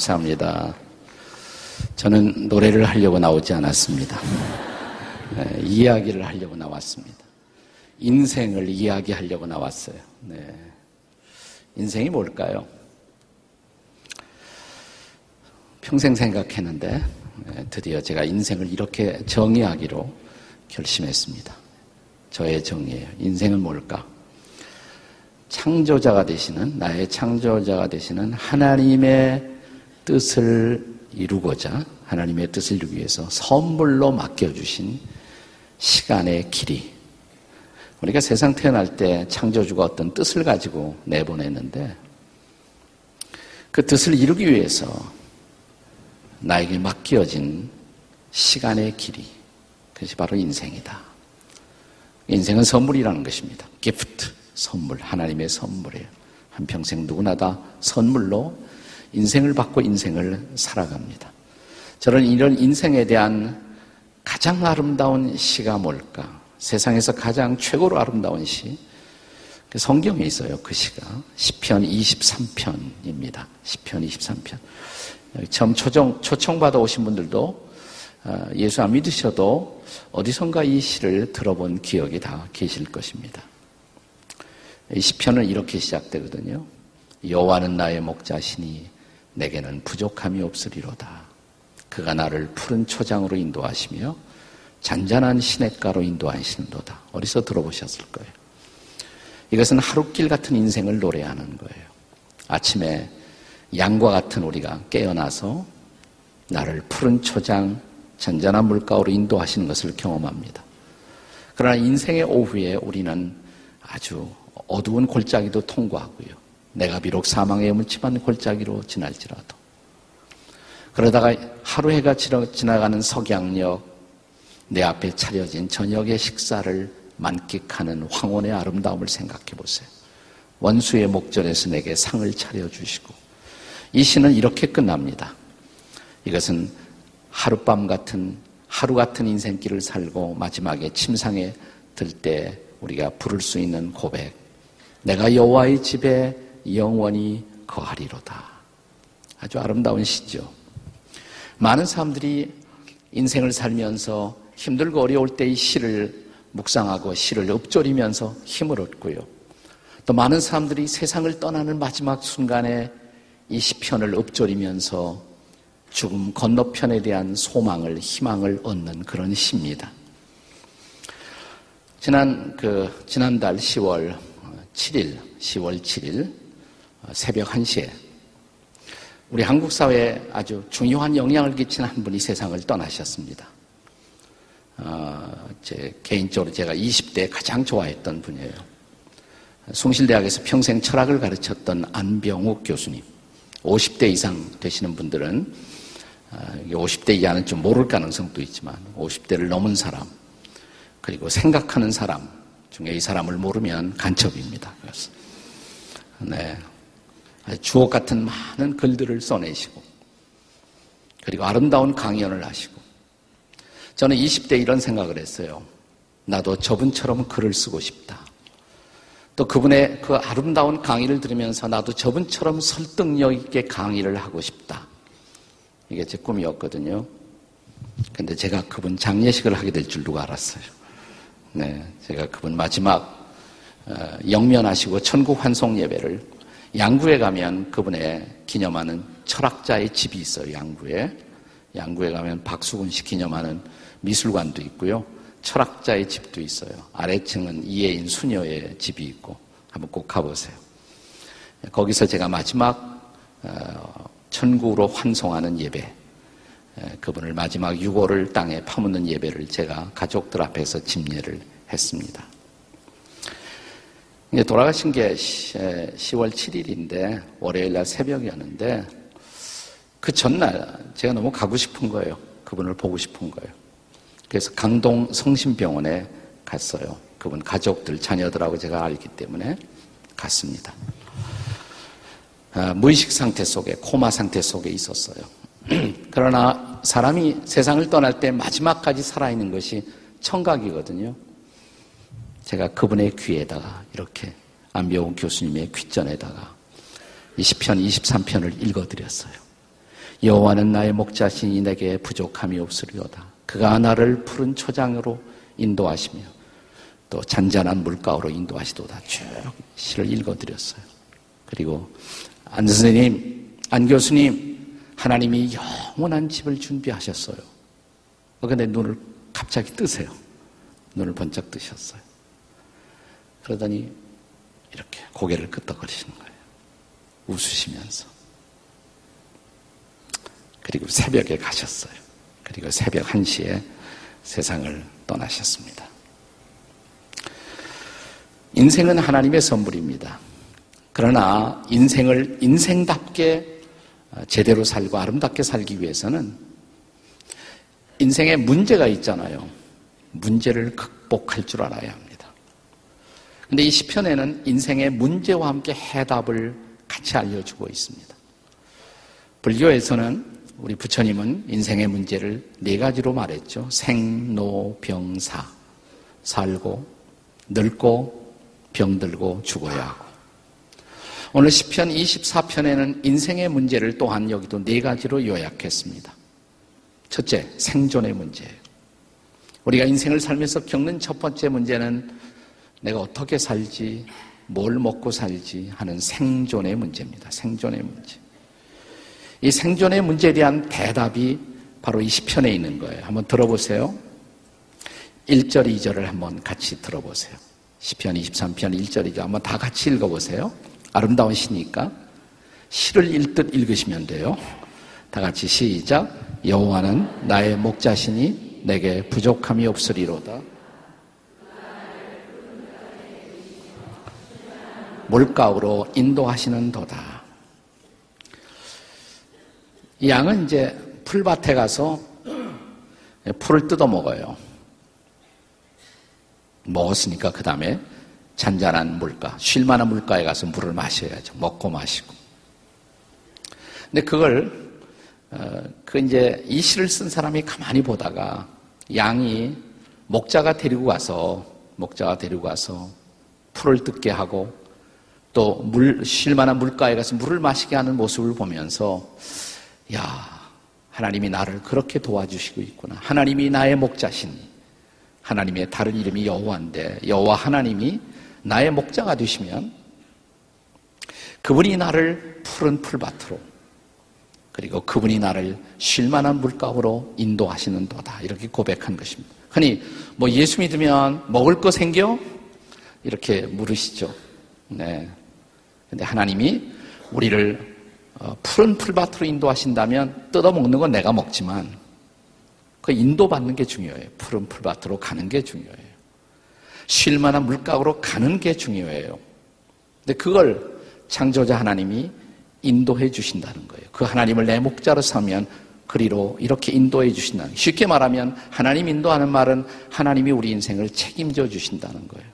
감사합니다. 저는 노래를 하려고 나오지 않았습니다. 네, 이야기를 하려고 나왔습니다. 인생을 이야기하려고 나왔어요. 네. 인생이 뭘까요? 평생 생각했는데 네, 드디어 제가 인생을 이렇게 정의하기로 결심했습니다. 저의 정의예요. 인생은 뭘까? 창조자가 되시는 나의 창조자가 되시는 하나님의 뜻을 이루고자 하나님의 뜻을 이루기 위해서 선물로 맡겨주신 시간의 길이. 우리가 세상 태어날 때 창조주가 어떤 뜻을 가지고 내보냈는데 그 뜻을 이루기 위해서 나에게 맡겨진 시간의 길이. 그것이 바로 인생이다. 인생은 선물이라는 것입니다. 기프트. 선물, 하나님의 선물이에요. 한평생 누구나 다 선물로 인생을 받고 인생을 살아갑니다. 저는 이런 인생에 대한 가장 아름다운 시가 뭘까? 세상에서 가장 최고로 아름다운 시. 그 성경에 있어요. 그 시가. 10편 23편입니다. 10편 23편. 처음 초청, 초청받아 오신 분들도 어, 예수 안 믿으셔도 어디선가 이 시를 들어본 기억이 다 계실 것입니다. 이 시편은 이렇게 시작되거든요. 여호와는 나의 목자시니 내게는 부족함이 없으리로다. 그가 나를 푸른 초장으로 인도하시며 잔잔한 시냇가로 인도하시는도다. 어디서 들어보셨을 거예요. 이것은 하루길 같은 인생을 노래하는 거예요. 아침에 양과 같은 우리가 깨어나서 나를 푸른 초장, 잔잔한 물가로 인도하시는 것을 경험합니다. 그러나 인생의 오후에 우리는 아주 어두운 골짜기도 통과하고요. 내가 비록 사망의 문치만 골짜기로 지날지라도. 그러다가 하루 해가 지나가는 석양역, 내 앞에 차려진 저녁의 식사를 만끽하는 황혼의 아름다움을 생각해 보세요. 원수의 목전에서 내게 상을 차려주시고, 이 시는 이렇게 끝납니다. 이것은 하룻밤 같은, 하루 같은 인생길을 살고 마지막에 침상에 들 때 우리가 부를 수 있는 고백. 내가 여호와의 집에 영원히 거하리로다. 아주 아름다운 시죠. 많은 사람들이 인생을 살면서 힘들고 어려울 때 이 시를 묵상하고 시를 읊조리면서 힘을 얻고요. 또 많은 사람들이 세상을 떠나는 마지막 순간에 이 시편을 읊조리면서 죽음 건너편에 대한 소망을 희망을 얻는 그런 시입니다. 지난 그 지난달 10월 7일, 10월 7일 새벽 1시에 우리 한국 사회에 아주 중요한 영향을 끼친 한 분이 세상을 떠나셨습니다. 어, 제 개인적으로 제가 20대에 가장 좋아했던 분이에요. 숭실대학에서 평생 철학을 가르쳤던 안병욱 교수님. 50대 이상 되시는 분들은 50대 어, 이하는 좀 모를 가능성도 있지만 50대를 넘은 사람 그리고 생각하는 사람 중에 이 사람을 모르면 간첩입니다. 네. 주옥 같은 많은 글들을 써내시고 그리고 아름다운 강연을 하시고 저는 20대 이런 생각을 했어요. 나도 저분처럼 글을 쓰고 싶다. 또 그분의 그 아름다운 강의를 들으면서 나도 저분처럼 설득력 있게 강의를 하고 싶다. 이게 제 꿈이었거든요. 근데 제가 그분 장례식을 하게 될 줄 누가 알았어요. 네, 제가 그분 마지막 어, 영면하시고 천국 환송 예배를 양구에 가면 그분의 기념하는 철학자의 집이 있어요. 양구에 양구에 가면 박수근 씨 기념하는 미술관도 있고요. 철학자의 집도 있어요. 아래층은 이혜인 수녀의 집이 있고 한번 꼭 가보세요. 거기서 제가 마지막 어, 천국으로 환송하는 예배 그분을 마지막 유골을 땅에 파묻는 예배를 제가 가족들 앞에서 집례를 했습니다. 이제 돌아가신 게 10월 7일인데 월요일 날 새벽이었는데 그 전날 제가 너무 가고 싶은 거예요. 그분을 보고 싶은 거예요. 그래서 강동 성심병원에 갔어요. 그분 가족들, 자녀들하고 제가 알기 때문에 갔습니다. 아, 무의식 상태 속에, 코마 상태 속에 있었어요. 그러나 사람이 세상을 떠날 때 마지막까지 살아있는 것이 청각이거든요. 제가 그분의 귀에다가 이렇게 안병훈 교수님의 귀전에다가 20편, 23편을 읽어드렸어요. 여호와는 나의 목자신이 내게 부족함이 없으리로다. 그가 나를 푸른 초장으로 인도하시며 또 잔잔한 물가로 인도하시도다. 쭉 시를 읽어드렸어요. 그리고 안 선생님, 안 교수님, 하나님이 영원한 집을 준비하셨어요. 그런데 눈을 갑자기 뜨세요. 눈을 번쩍 뜨셨어요. 그러더니 이렇게 고개를 끄덕거리시는 거예요. 웃으시면서. 그리고 새벽에 가셨어요. 그리고 새벽 1시에 세상을 떠나셨습니다. 인생은 하나님의 선물입니다. 그러나 인생을 인생답게 제대로 살고 아름답게 살기 위해서는 인생에 문제가 있잖아요. 문제를 극복할 줄 알아야 합니다. 근데 이 시편에는 인생의 문제와 함께 해답을 같이 알려주고 있습니다. 불교에서는 우리 부처님은 인생의 문제를 네 가지로 말했죠. 생, 노, 병, 사. 살고, 늙고, 병들고, 죽어야 하고. 오늘 시편 24편에는 인생의 문제를 또한 여기도 네 가지로 요약했습니다. 첫째, 생존의 문제예요. 우리가 인생을 살면서 겪는 첫 번째 문제는 내가 어떻게 살지, 뭘 먹고 살지 하는 생존의 문제입니다. 생존의 문제. 이 생존의 문제에 대한 대답이 바로 이 시편에 있는 거예요. 한번 들어보세요. 1절, 2절을 한번 같이 들어보세요. 시편 23편 1절, 2절 한번 다 같이 읽어보세요. 아름다운 시니까 시를 읽듯 읽으시면 돼요. 다 같이 시작. 여호와는 나의 목자시니 내게 부족함이 없으리로다. 물가으로 인도하시는 도다. 양은 이제 풀밭에 가서 풀을 뜯어 먹어요. 먹었으니까 그 다음에 잔잔한 물가, 쉴만한 물가에 가서 물을 마셔야죠. 먹고 마시고. 근데 그걸 어, 그 이제 이 시를 쓴 사람이 가만히 보다가 양이 목자가 데리고 가서 목자가 데리고 가서 풀을 뜯게 하고 또 물, 쉴만한 물가에 가서 물을 마시게 하는 모습을 보면서 야, 하나님이 나를 그렇게 도와주시고 있구나. 하나님이 나의 목자신. 하나님의 다른 이름이 여호와인데 여호와 하나님이 나의 목자가 되시면 그분이 나를 푸른 풀밭으로 그리고 그분이 나를 쉴만한 물가으로 인도하시는 도다 이렇게 고백한 것입니다. 흔히 뭐 예수 믿으면 먹을 거 생겨 이렇게 물으시죠. 네. 근데 하나님이 우리를 어, 푸른 풀밭으로 인도하신다면 뜯어먹는 건 내가 먹지만 그 인도받는 게 중요해요. 푸른 풀밭으로 가는 게 중요해요. 쉴 만한 물가으로 가는 게 중요해요. 근데 그걸 창조자 하나님이 인도해 주신다는 거예요. 그 하나님을 내 목자로 삼면 그리로 이렇게 인도해 주신다는 거예요. 쉽게 말하면 하나님 인도하는 말은 하나님이 우리 인생을 책임져 주신다는 거예요.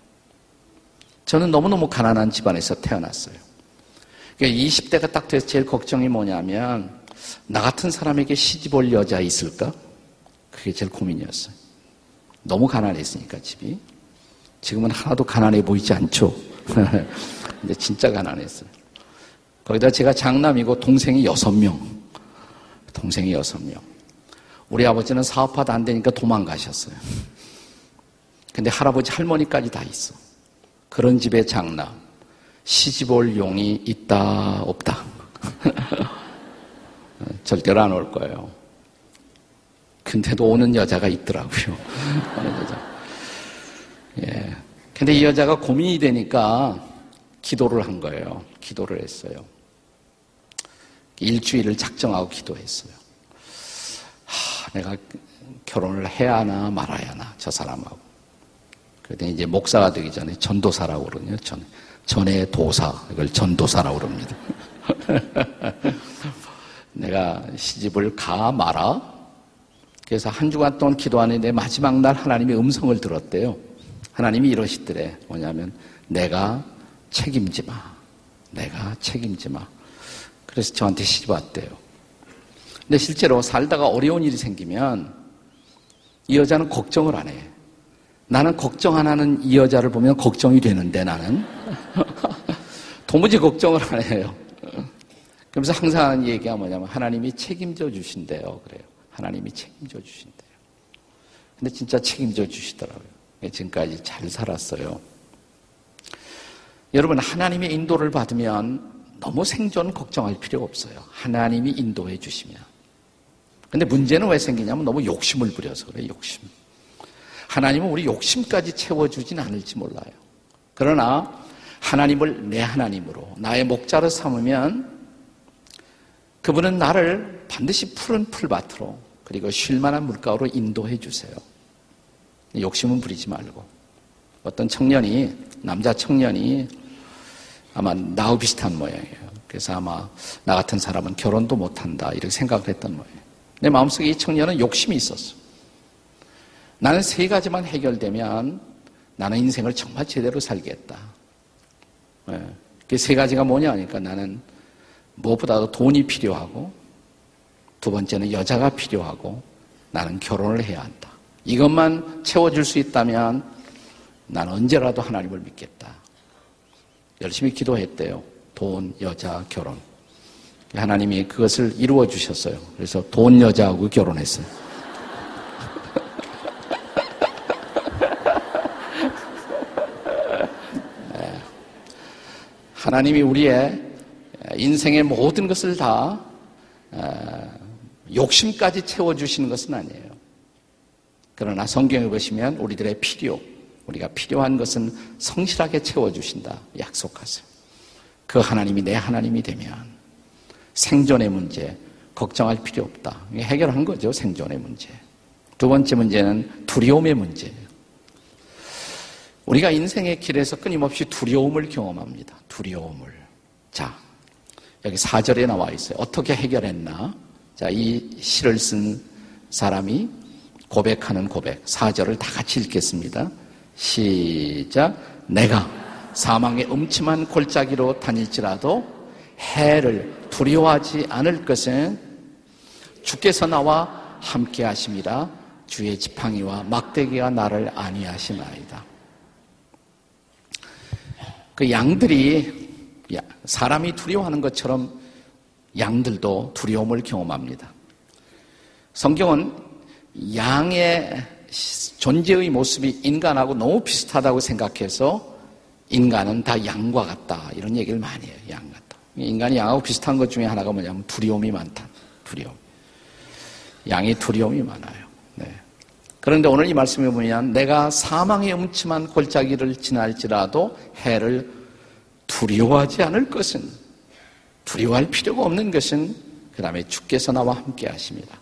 저는 너무너무 가난한 집안에서 태어났어요. 20대가 그러니까 딱 돼서 제일 걱정이 뭐냐면 나 같은 사람에게 시집 올 여자 있을까? 그게 제일 고민이었어요. 너무 가난했으니까 집이. 지금은 하나도 가난해 보이지 않죠. 근데 진짜 가난했어요. 거기다 제가 장남이고 동생이 여섯 명. 동생이 여섯 명. 우리 아버지는 사업하다 안 되니까 도망가셨어요. 근데 할아버지 할머니까지 다 있어. 그런 집의 장남. 시집 올 용이 있다, 없다. 절대로 안 올 거예요. 근데도 오는 여자가 있더라고요. 예. 근데 이 여자가 고민이 되니까 기도를 한 거예요. 기도를 했어요. 일주일을 작정하고 기도했어요. 하, 내가 결혼을 해야 하나 말아야 하나, 저 사람하고. 그때 이제 목사가 되기 전에 전도사라고 그러거든요. 전. 전의 도사, 이걸 전도사라고 그럽니다. 내가 시집을 가 마라. 그래서 한 주간 동안 기도하는데 마지막 날 하나님의 음성을 들었대요. 하나님이 이러시더래. 뭐냐면 내가 책임지 마. 내가 책임지 마. 그래서 저한테 시집 왔대요. 근데 실제로 살다가 어려운 일이 생기면 이 여자는 걱정을 안 해. 나는 걱정 안 하는 이 여자를 보면 걱정이 되는데 나는 도무지 걱정을 안 해요. 그러면서 항상 하는 얘기가 뭐냐면 하나님이 책임져 주신대요. 그래요. 하나님이 책임져 주신대요. 근데 진짜 책임져 주시더라고요. 지금까지 잘 살았어요. 여러분, 하나님의 인도를 받으면 너무 생존 걱정할 필요 없어요. 하나님이 인도해 주시면. 근데 문제는 왜 생기냐면 너무 욕심을 부려서 그래, 욕심. 하나님은 우리 욕심까지 채워주진 않을지 몰라요. 그러나 하나님을 내 하나님으로 나의 목자로 삼으면 그분은 나를 반드시 푸른 풀밭으로 그리고 쉴만한 물가로 인도해 주세요. 욕심은 부리지 말고. 어떤 청년이, 남자 청년이 아마 나우 비슷한 모양이에요. 그래서 아마 나 같은 사람은 결혼도 못한다. 이렇게 생각을 했던 모양이에요. 내 마음속에 이 청년은 욕심이 있었어. 나는 세 가지만 해결되면 나는 인생을 정말 제대로 살겠다. 네. 그세 가지가 뭐냐 하니까 나는 무엇보다도 돈이 필요하고 두 번째는 여자가 필요하고 나는 결혼을 해야 한다. 이것만 채워줄 수 있다면 나는 언제라도 하나님을 믿겠다. 열심히 기도했대요. 돈, 여자, 결혼. 하나님이 그것을 이루어 주셨어요. 그래서 돈 여자하고 결혼했어요. 하나님이 우리의 인생의 모든 것을 다 욕심까지 채워주시는 것은 아니에요. 그러나 성경에 보시면 우리들의 필요, 우리가 필요한 것은 성실하게 채워주신다. 약속하세요. 그 하나님이 내 하나님이 되면 생존의 문제, 걱정할 필요 없다. 해결한 거죠. 생존의 문제. 두 번째 문제는 두려움의 문제예요. 우리가 인생의 길에서 끊임없이 두려움을 경험합니다. 두려움을. 자, 여기 4절에 나와 있어요. 어떻게 해결했나? 자, 이 시를 쓴 사람이 고백하는 고백. 4절을 다 같이 읽겠습니다. 시작. 내가 사망의 음침한 골짜기로 다닐지라도 해를 두려워하지 않을 것은 주께서 나와 함께 하심이라 주의 지팡이와 막대기가 나를 아니하시나이다. 그 양들이 사람이 두려워하는 것처럼 양들도 두려움을 경험합니다. 성경은 양의 존재의 모습이 인간하고 너무 비슷하다고 생각해서 인간은 다 양과 같다. 이런 얘기를 많이 해요. 양 같다. 인간이 양하고 비슷한 것 중에 하나가 뭐냐면 두려움이 많다. 두려움. 양이 두려움이 많아요. 네. 그런데 오늘 이 말씀에 보면 내가 사망의 음침한 골짜기를 지날지라도 해를 두려워하지 않을 것은 두려워할 필요가 없는 것은 그 다음에 주께서 나와 함께 하십니다.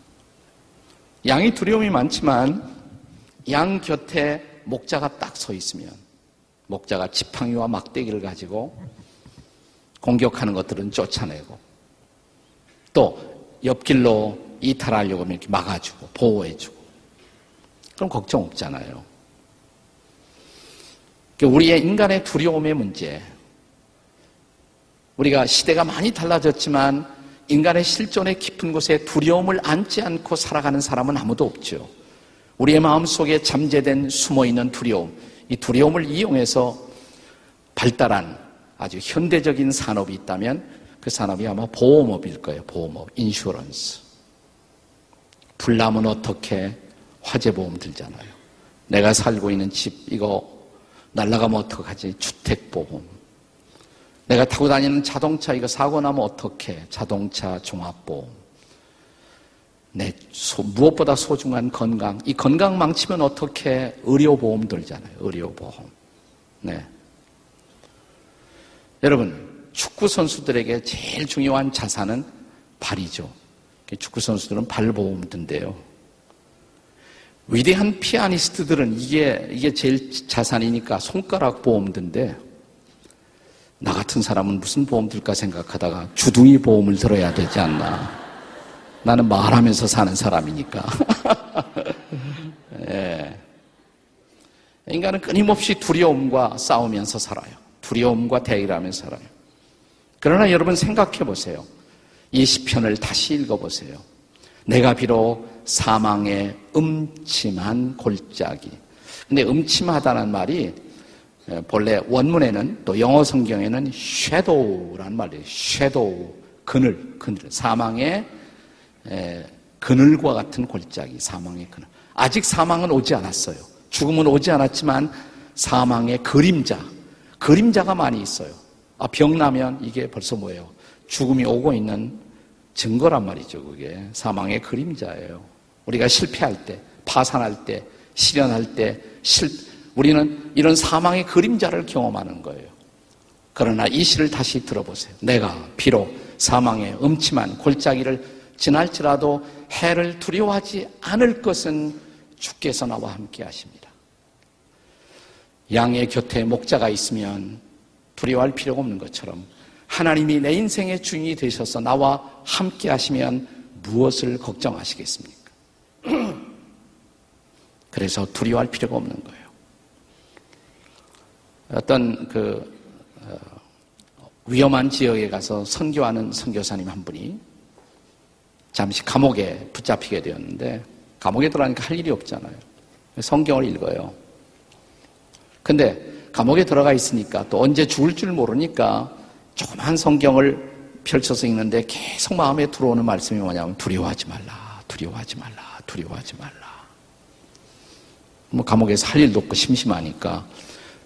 양이 두려움이 많지만 양 곁에 목자가 딱 서 있으면 목자가 지팡이와 막대기를 가지고 공격하는 것들은 쫓아내고 또 옆길로 이탈하려고 하면 이렇게 막아주고 보호해주고 그럼 걱정 없잖아요. 그러니까 우리의 인간의 두려움의 문제 우리가 시대가 많이 달라졌지만 인간의 실존의 깊은 곳에 두려움을 안지 않고 살아가는 사람은 아무도 없죠. 우리의 마음 속에 잠재된 숨어 있는 두려움, 이 두려움을 이용해서 발달한 아주 현대적인 산업이 있다면 그 산업이 아마 보험업일 거예요. 보험업, 인슈런스. 불나면 어떻게 화재보험 들잖아요. 내가 살고 있는 집 이거 날라가면 어떡하지? 주택보험. 내가 타고 다니는 자동차 이거 사고 나면 어떻게? 자동차 종합보험. 내 소, 무엇보다 소중한 건강. 이 건강 망치면 어떻게 의료보험 들잖아요. 의료보험. 네. 여러분, 축구 선수들에게 제일 중요한 자산은 발이죠. 축구 선수들은 발보험 든대요. 위대한 피아니스트들은 이게 이게 제일 자산이니까 손가락 보험 든데 나 같은 사람은 무슨 보험 들까 생각하다가 주둥이 보험을 들어야 되지 않나. 나는 말하면서 사는 사람이니까. 예. 인간은 끊임없이 두려움과 싸우면서 살아요. 두려움과 대결하면서 살아요. 그러나 여러분 생각해 보세요. 이 시편을 다시 읽어 보세요. 내가 비록 사망의 음침한 골짜기. 근데 음침하다는 말이 본래 원문에는 또 영어 성경에는 shadow라는 말이에요. shadow. 그늘, 그늘, 사망의 에, 그늘과 같은 골짜기, 사망의 그늘. 아직 사망은 오지 않았어요. 죽음은 오지 않았지만 사망의 그림자, 그림자가 많이 있어요. 아, 병 나면 이게 벌써 뭐예요? 죽음이 오고 있는 증거란 말이죠, 그게. 사망의 그림자예요. 우리가 실패할 때, 파산할 때, 실현할 때, 실, 우리는 이런 사망의 그림자를 경험하는 거예요. 그러나 이 시를 다시 들어보세요. 내가 비록 사망의 음침한 골짜기를 지날지라도 해를 두려워하지 않을 것은 주께서 나와 함께 하십니다. 양의 곁에 목자가 있으면 두려워할 필요가 없는 것처럼 하나님이 내 인생의 주인이 되셔서 나와 함께 하시면 무엇을 걱정하시겠습니까? 그래서 두려워할 필요가 없는 거예요. 어떤 그 어, 위험한 지역에 가서 선교하는 선교사님 한 분이 잠시 감옥에 붙잡히게 되었는데 감옥에 들어가니까 할 일이 없잖아요. 성경을 읽어요. 근데 감옥에 들어가 있으니까 또 언제 죽을 줄 모르니까 조그만 성경을 펼쳐서 읽는데 계속 마음에 들어오는 말씀이 뭐냐면 두려워하지 말라, 두려워하지 말라, 두려워하지 말라. 뭐 감옥에서 할 일도 없고 심심하니까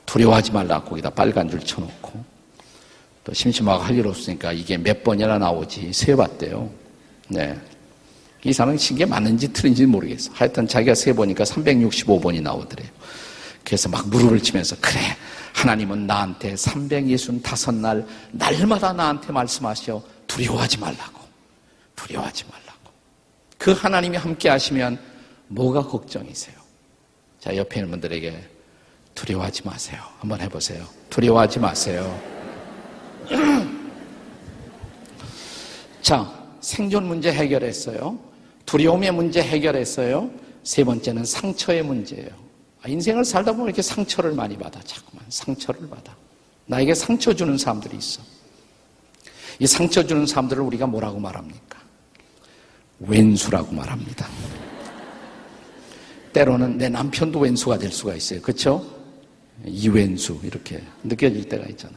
두려워하지 말라 거기다 빨간 줄 쳐놓고 또 심심하고 할 일 없으니까 이게 몇 번이나 나오지 세봤대요. 네. 이 사람이 신게 맞는지 틀린지 모르겠어. 하여튼 자기가 세보니까 365번이 나오더래요. 그래서 막 무릎을 치면서 그래 하나님은 나한테 365날 날마다 나한테 말씀하셔 두려워하지 말라고 두려워하지 말라고 그 하나님이 함께 하시면 뭐가 걱정이세요? 자 옆에 있는 분들에게 두려워하지 마세요. 한번 해보세요. 두려워하지 마세요. 자 생존 문제 해결했어요. 두려움의 문제 해결했어요. 세 번째는 상처의 문제예요. 아, 인생을 살다 보면 이렇게 상처를 많이 받아. 자꾸만 상처를 받아. 나에게 상처 주는 사람들이 있어. 이 상처 주는 사람들을 우리가 뭐라고 말합니까? 왼수라고 말합니다. 때로는 내 남편도 왼수가 될 수가 있어요. 그렇죠? 이왼수 이렇게 느껴질 때가 있잖아.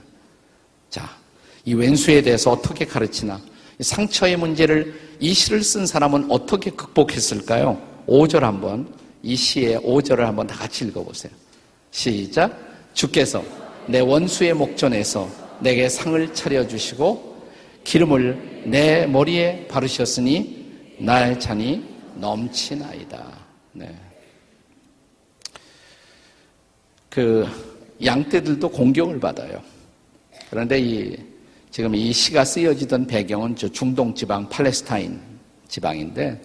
자, 이 왼수에 대해서 어떻게 가르치나? 상처의 문제를 이 시를 쓴 사람은 어떻게 극복했을까요? 5절 한번 이 시의 5절을 한번 다 같이 읽어보세요. 시작. 주께서 내 원수의 목전에서 내게 상을 차려주시고 기름을 내 머리에 바르셨으니 나의 잔이 넘치나이다. 네. 그 양떼들도 공격을 받아요. 그런데 이 지금 이 시가 쓰여지던 배경은 저 중동 지방 팔레스타인 지방인데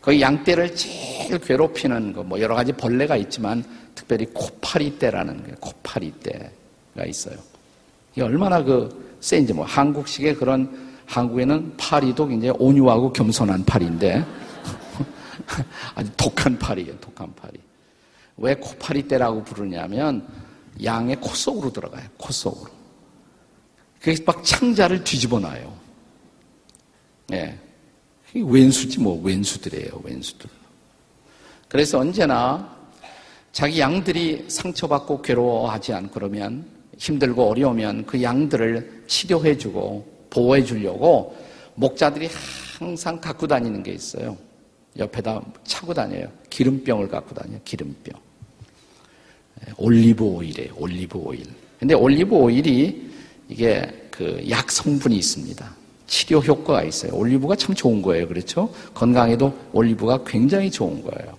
거기 양떼를 제일 괴롭히는 거 뭐 여러 가지 벌레가 있지만 특별히 코파리떼라는 게 코파리떼가 있어요. 이게 얼마나 그 센지 뭐 한국식의 그런 한국에는 파리도 굉장히 온유하고 겸손한 파리인데 아주 독한 파리예요, 독한 파리. 왜 코파리떼라고 부르냐면 양의 코 속으로 들어가요, 코 속으로. 그래서 막 창자를 뒤집어 놔요. 예. 왼수지 뭐 왼수들이에요, 왼수들. 그래서 언제나 자기 양들이 상처받고 괴로워하지 않고 그러면 힘들고 어려우면 그 양들을 치료해주고 보호해 주려고 목자들이 항상 갖고 다니는 게 있어요. 옆에다 차고 다녀요. 기름병을 갖고 다녀요. 기름병. 예, 올리브 오일이에요. 올리브 오일. 근데 올리브 오일이 이게 그 약 성분이 있습니다. 치료 효과가 있어요. 올리브가 참 좋은 거예요. 그렇죠? 건강에도 올리브가 굉장히 좋은 거예요.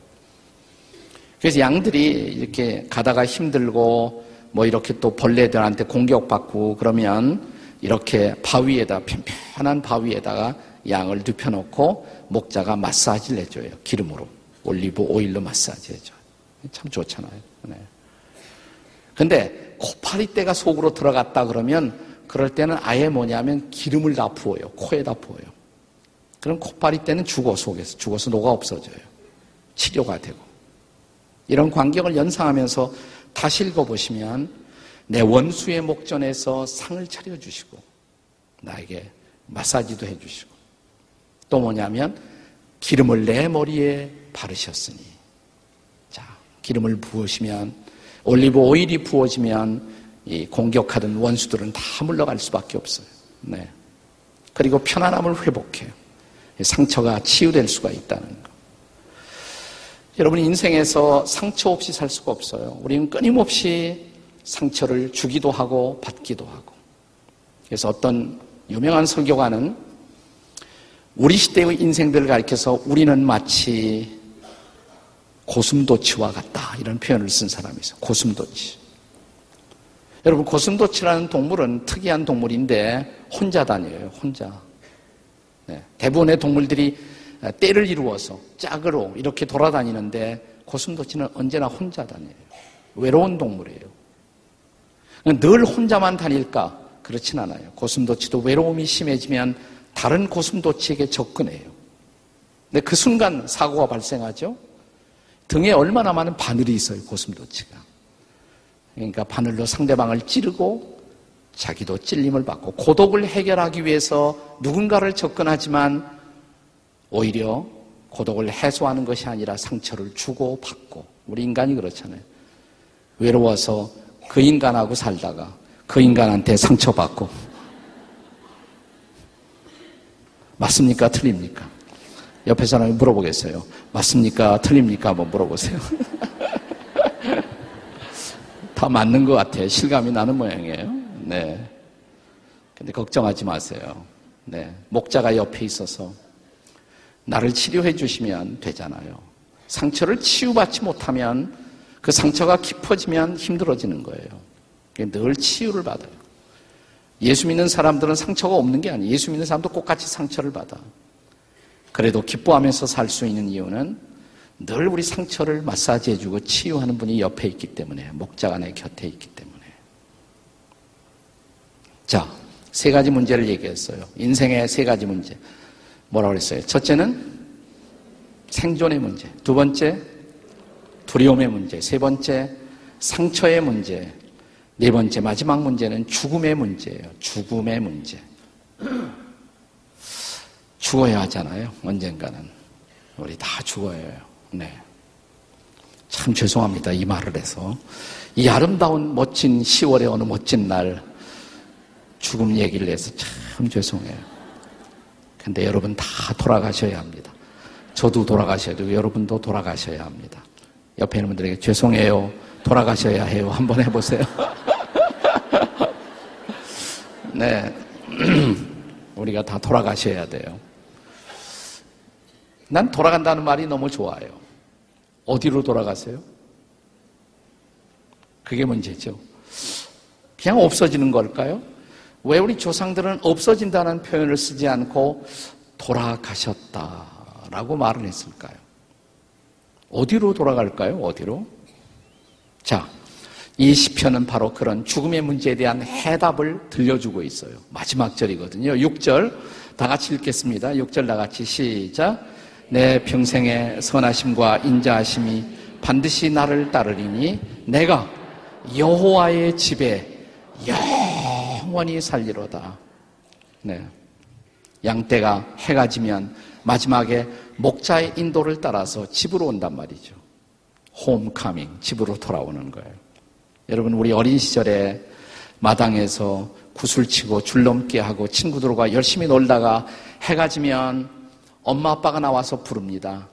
그래서 양들이 이렇게 가다가 힘들고 뭐 이렇게 또 벌레들한테 공격받고 그러면 이렇게 바위에다 편편한 바위에다가 양을 눕혀놓고 목자가 마사지를 해줘요. 기름으로 올리브 오일로 마사지 해줘요. 참 좋잖아요. 네. 근데 코파리떼가 속으로 들어갔다 그러면 그럴 때는 아예 뭐냐면 기름을 다 부어요. 코에다 부어요. 그럼 코파리떼는 죽어 속에서 죽어서 녹아 없어져요. 치료가 되고 이런 광경을 연상하면서 다시 읽어보시면 내 원수의 목전에서 상을 차려주시고 나에게 마사지도 해주시고 또 뭐냐면 기름을 내 머리에 바르셨으니 자 기름을 부으시면 올리브 오일이 부어지면 이 공격하던 원수들은 다 물러갈 수밖에 없어요. 네. 그리고 편안함을 회복해요. 상처가 치유될 수가 있다는 거. 여러분 인생에서 상처 없이 살 수가 없어요. 우리는 끊임없이 상처를 주기도 하고 받기도 하고. 그래서 어떤 유명한 설교가는 우리 시대의 인생들을 가리켜서 우리는 마치 고슴도치와 같다. 이런 표현을 쓴 사람이 있어요. 고슴도치. 여러분, 고슴도치라는 동물은 특이한 동물인데 혼자 다녀요. 혼자. 네. 대부분의 동물들이 때를 이루어서 짝으로 이렇게 돌아다니는데 고슴도치는 언제나 혼자 다녀요. 외로운 동물이에요. 늘 혼자만 다닐까? 그렇진 않아요. 고슴도치도 외로움이 심해지면 다른 고슴도치에게 접근해요. 근데 그 순간 사고가 발생하죠. 등에 얼마나 많은 바늘이 있어요, 고슴도치가. 그러니까 바늘로 상대방을 찌르고 자기도 찔림을 받고 고독을 해결하기 위해서 누군가를 접근하지만 오히려 고독을 해소하는 것이 아니라 상처를 주고 받고 우리 인간이 그렇잖아요. 외로워서 그 인간하고 살다가 그 인간한테 상처받고 맞습니까? 틀립니까? 옆에 사람이 물어보겠어요. 맞습니까? 틀립니까? 한번 물어보세요. 다 맞는 것 같아요. 실감이 나는 모양이에요. 네. 근데 걱정하지 마세요. 네. 목자가 옆에 있어서 나를 치료해 주시면 되잖아요. 상처를 치유받지 못하면 그 상처가 깊어지면 힘들어지는 거예요. 늘 치유를 받아요. 예수 믿는 사람들은 상처가 없는 게 아니에요. 예수 믿는 사람도 똑같이 상처를 받아. 그래도 기뻐하면서 살 수 있는 이유는 늘 우리 상처를 마사지해주고 치유하는 분이 옆에 있기 때문에, 목자가 내 곁에 있기 때문에. 자, 세 가지 문제를 얘기했어요. 인생의 세 가지 문제. 뭐라고 그랬어요? 첫째는 생존의 문제. 두 번째, 두려움의 문제. 세 번째, 상처의 문제. 네 번째, 마지막 문제는 죽음의 문제예요. 죽음의 문제. 죽어야 하잖아요. 언젠가는. 우리 다 죽어야 해요. 네. 참 죄송합니다. 이 말을 해서. 이 아름다운 멋진 10월의 어느 멋진 날 죽음 얘기를 해서 참 죄송해요. 근데 여러분 다 돌아가셔야 합니다. 저도 돌아가셔야 되고 여러분도 돌아가셔야 합니다. 옆에 있는 분들에게 죄송해요. 돌아가셔야 해요. 한번 해보세요. 네. 우리가 다 돌아가셔야 돼요. 난 돌아간다는 말이 너무 좋아요. 어디로 돌아가세요? 그게 문제죠. 그냥 없어지는 걸까요? 왜 우리 조상들은 없어진다는 표현을 쓰지 않고 돌아가셨다라고 말을 했을까요? 어디로 돌아갈까요? 어디로? 자, 이 시편은 바로 그런 죽음의 문제에 대한 해답을 들려주고 있어요. 마지막 절이거든요. 6절 다 같이 읽겠습니다. 6절 다 같이 시작. 내 평생의 선하심과 인자하심이 반드시 나를 따르리니 내가 여호와의 집에 영원히 살리로다. 네. 양떼가 해가 지면 마지막에 목자의 인도를 따라서 집으로 온단 말이죠. 홈카밍, 집으로 돌아오는 거예요. 여러분, 우리 어린 시절에 마당에서 구슬치고 줄넘기 하고 친구들과 열심히 놀다가 해가 지면 엄마 아빠가 나와서 부릅니다.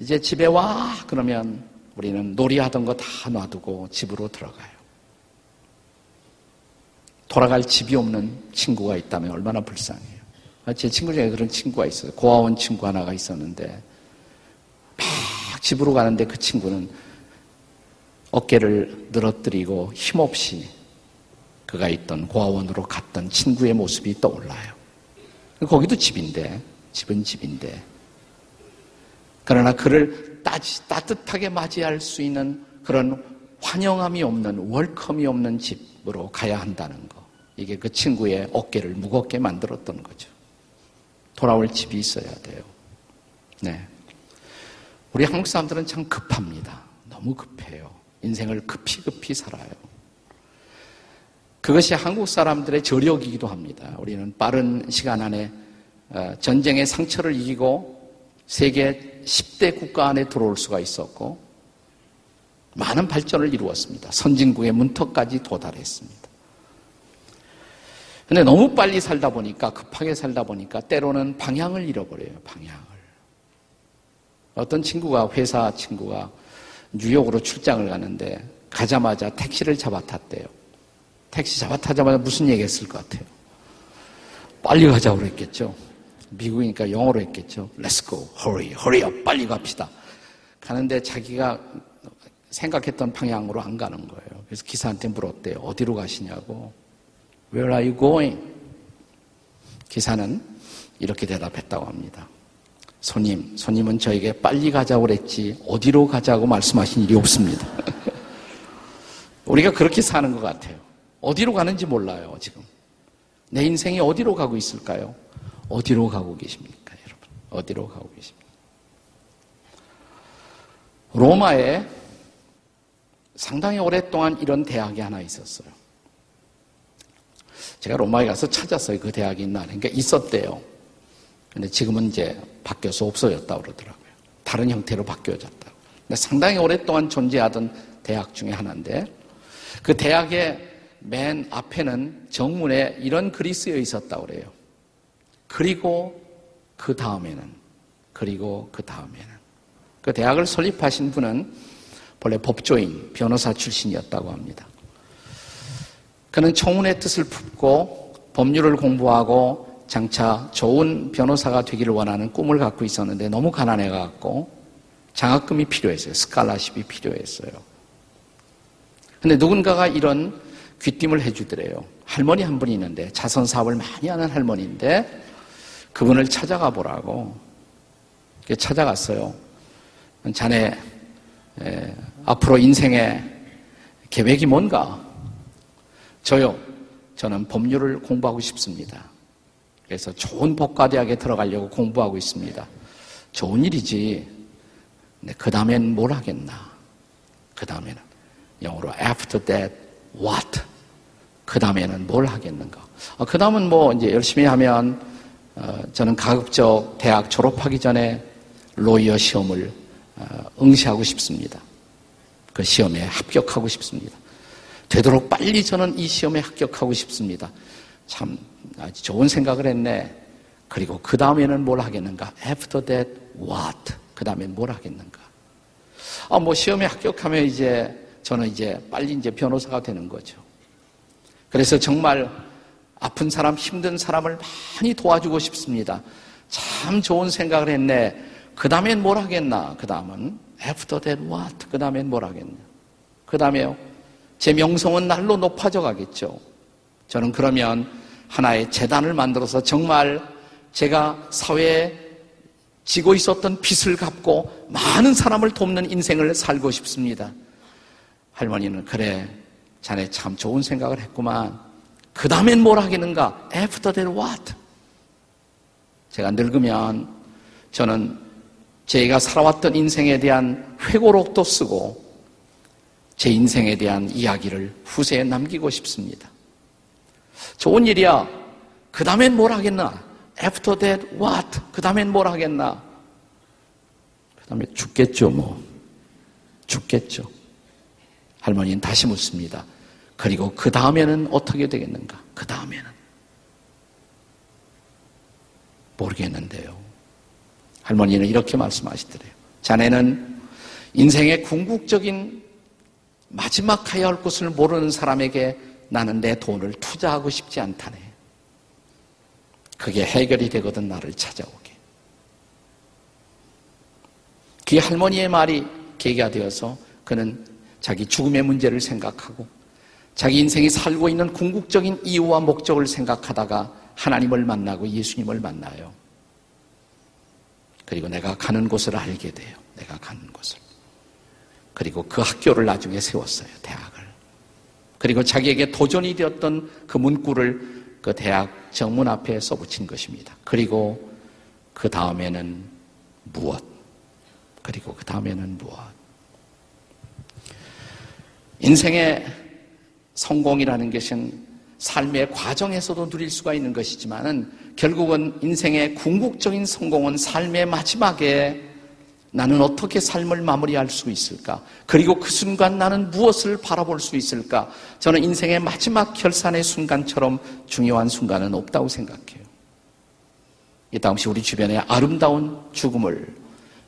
이제 집에 와! 그러면 우리는 놀이하던 거 다 놔두고 집으로 들어가요. 돌아갈 집이 없는 친구가 있다면 얼마나 불쌍해요. 제 친구 중에 그런 친구가 있어요. 고아원 친구 하나가 있었는데, 막 집으로 가는데 그 친구는 어깨를 늘어뜨리고 힘없이 그가 있던 고아원으로 갔던 친구의 모습이 떠올라요. 거기도 집인데, 집은 집인데. 그러나 그를 따지, 따뜻하게 맞이할 수 있는 그런 환영함이 없는 월컴이 없는 집으로 가야 한다는 거. 이게 그 친구의 어깨를 무겁게 만들었던 거죠. 돌아올 집이 있어야 돼요. 네. 우리 한국 사람들은 참 급합니다. 너무 급해요. 인생을 급히 급히 살아요. 그것이 한국 사람들의 저력이기도 합니다. 우리는 빠른 시간 안에 어, 전쟁의 상처를 이기고 세계 10대 국가 안에 들어올 수가 있었고 많은 발전을 이루었습니다. 선진국의 문턱까지 도달했습니다. 근데 너무 빨리 살다 보니까, 급하게 살다 보니까 때로는 방향을 잃어버려요, 방향을. 어떤 친구가, 회사 친구가 뉴욕으로 출장을 가는데 가자마자 택시를 잡아 탔대요. 택시 잡아 타자마자 무슨 얘기 했을 것 같아요? 빨리 가자고 그랬겠죠. 미국이니까 영어로 했겠죠. Let's go, hurry, hurry up, 빨리 갑시다. 가는데 자기가 생각했던 방향으로 안 가는 거예요. 그래서 기사한테 물었대요. 어디로 가시냐고. Where are you going? 기사는 이렇게 대답했다고 합니다. 손님, 손님은 저에게 빨리 가자고 그랬지 어디로 가자고 말씀하신 일이 없습니다. 우리가 그렇게 사는 것 같아요. 어디로 가는지 몰라요, 지금. 내 인생이 어디로 가고 있을까요? 어디로 가고 계십니까, 여러분? 어디로 가고 계십니까? 로마에 상당히 오랫동안 이런 대학이 하나 있었어요. 제가 로마에 가서 찾았어요. 그 대학이 있나. 그러니까 있었대요. 근데 지금은 이제 바뀌어서 없어졌다고 그러더라고요. 다른 형태로 바뀌어졌다. 근데 상당히 오랫동안 존재하던 대학 중에 하나인데 그 대학의 맨 앞에는 정문에 이런 글이 쓰여 있었다고 그래요. 그리고 그 다음에는 그리고 그 다음에는 그 대학을 설립하신 분은 본래 법조인 변호사 출신이었다고 합니다. 그는 청운의 뜻을 품고 법률을 공부하고 장차 좋은 변호사가 되기를 원하는 꿈을 갖고 있었는데 너무 가난해 갖고 장학금이 필요했어요. 스칼라십이 필요했어요. 근데 누군가가 이런 귀띔을 해주더래요. 할머니 한 분이 있는데 자선 사업을 많이 하는 할머니인데 그분을 찾아가 보라고 찾아갔어요. 자네 에, 앞으로 인생의 계획이 뭔가? 저요. 저는 법률을 공부하고 싶습니다. 그래서 좋은 법과대학에 들어가려고 공부하고 있습니다. 좋은 일이지. 근데 그 다음엔 뭘 하겠나? 그 다음에는 영어로 after that what? 그 다음에는 뭘 하겠는가? 아, 그 다음은 뭐 이제 열심히 하면 어, 저는 가급적 대학 졸업하기 전에 로이어 시험을 어, 응시하고 싶습니다. 그 시험에 합격하고 싶습니다. 되도록 빨리 저는 이 시험에 합격하고 싶습니다. 참 아주 좋은 생각을 했네. 그리고 그 다음에는 뭘 하겠는가? After that, what? 그 다음엔 뭘 하겠는가? 아, 뭐 시험에 합격하면 이제 저는 이제 빨리 이제 변호사가 되는 거죠. 그래서 정말 아픈 사람, 힘든 사람을 많이 도와주고 싶습니다. 참 좋은 생각을 했네. 그 다음엔 뭘 하겠나? 그 다음은 after that what? 그 다음엔 뭘 하겠냐? 그 다음에요. 제 명성은 날로 높아져 가겠죠. 저는 그러면 하나의 재단을 만들어서 정말 제가 사회에 지고 있었던 빚을 갚고 많은 사람을 돕는 인생을 살고 싶습니다. 할머니는 그래 자네 참 좋은 생각을 했구만. 그 다음엔 뭘 하겠는가? After that what? 제가 늙으면 저는 제가 살아왔던 인생에 대한 회고록도 쓰고 제 인생에 대한 이야기를 후세에 남기고 싶습니다. 좋은 일이야. 그 다음엔 뭘 하겠나? After that, what? 그 다음엔 뭘 하겠나? 그 다음에 죽겠죠, 뭐. 죽겠죠. 할머니는 다시 묻습니다. 그리고 그 다음에는 어떻게 되겠는가? 그 다음에는. 모르겠는데요. 할머니는 이렇게 말씀하시더래요. 자네는 인생의 궁극적인 마지막 가야 할 곳을 모르는 사람에게 나는 내 돈을 투자하고 싶지 않다네. 그게 해결이 되거든 나를 찾아오게. 그 할머니의 말이 계기가 되어서 그는 자기 죽음의 문제를 생각하고 자기 인생이 살고 있는 궁극적인 이유와 목적을 생각하다가 하나님을 만나고 예수님을 만나요. 그리고 내가 가는 곳을 알게 돼요. 내가 가는 곳을. 그리고 그 학교를 나중에 세웠어요. 대학을. 그리고 자기에게 도전이 되었던 그 문구를 그 대학 정문 앞에 써붙인 것입니다. 그리고 그 다음에는 무엇? 그리고 그 다음에는 무엇? 인생의 성공이라는 것은 삶의 과정에서도 누릴 수가 있는 것이지만은 결국은 인생의 궁극적인 성공은 삶의 마지막에 나는 어떻게 삶을 마무리할 수 있을까? 그리고 그 순간 나는 무엇을 바라볼 수 있을까? 저는 인생의 마지막 결산의 순간처럼 중요한 순간은 없다고 생각해요. 이 다음시 우리 주변에 아름다운 죽음을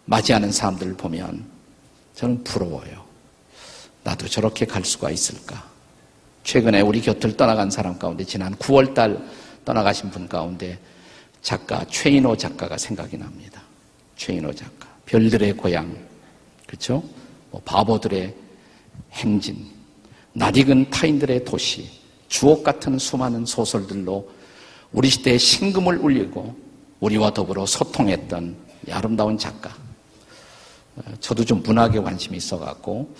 맞이하는 사람들을 보면 저는 부러워요. 나도 저렇게 갈 수가 있을까? 최근에 우리 곁을 떠나간 사람 가운데 지난 9월달 떠나가신 분 가운데 작가 최인호 작가가 생각이 납니다. 최인호 작가. 별들의 고향. 그렇죠? 뭐 바보들의 행진. 낯익은 타인들의 도시. 주옥 같은 수많은 소설들로 우리 시대의 신금을 울리고 우리와 더불어 소통했던 아름다운 작가. 어, 저도 좀 문학에 관심이 있어갖고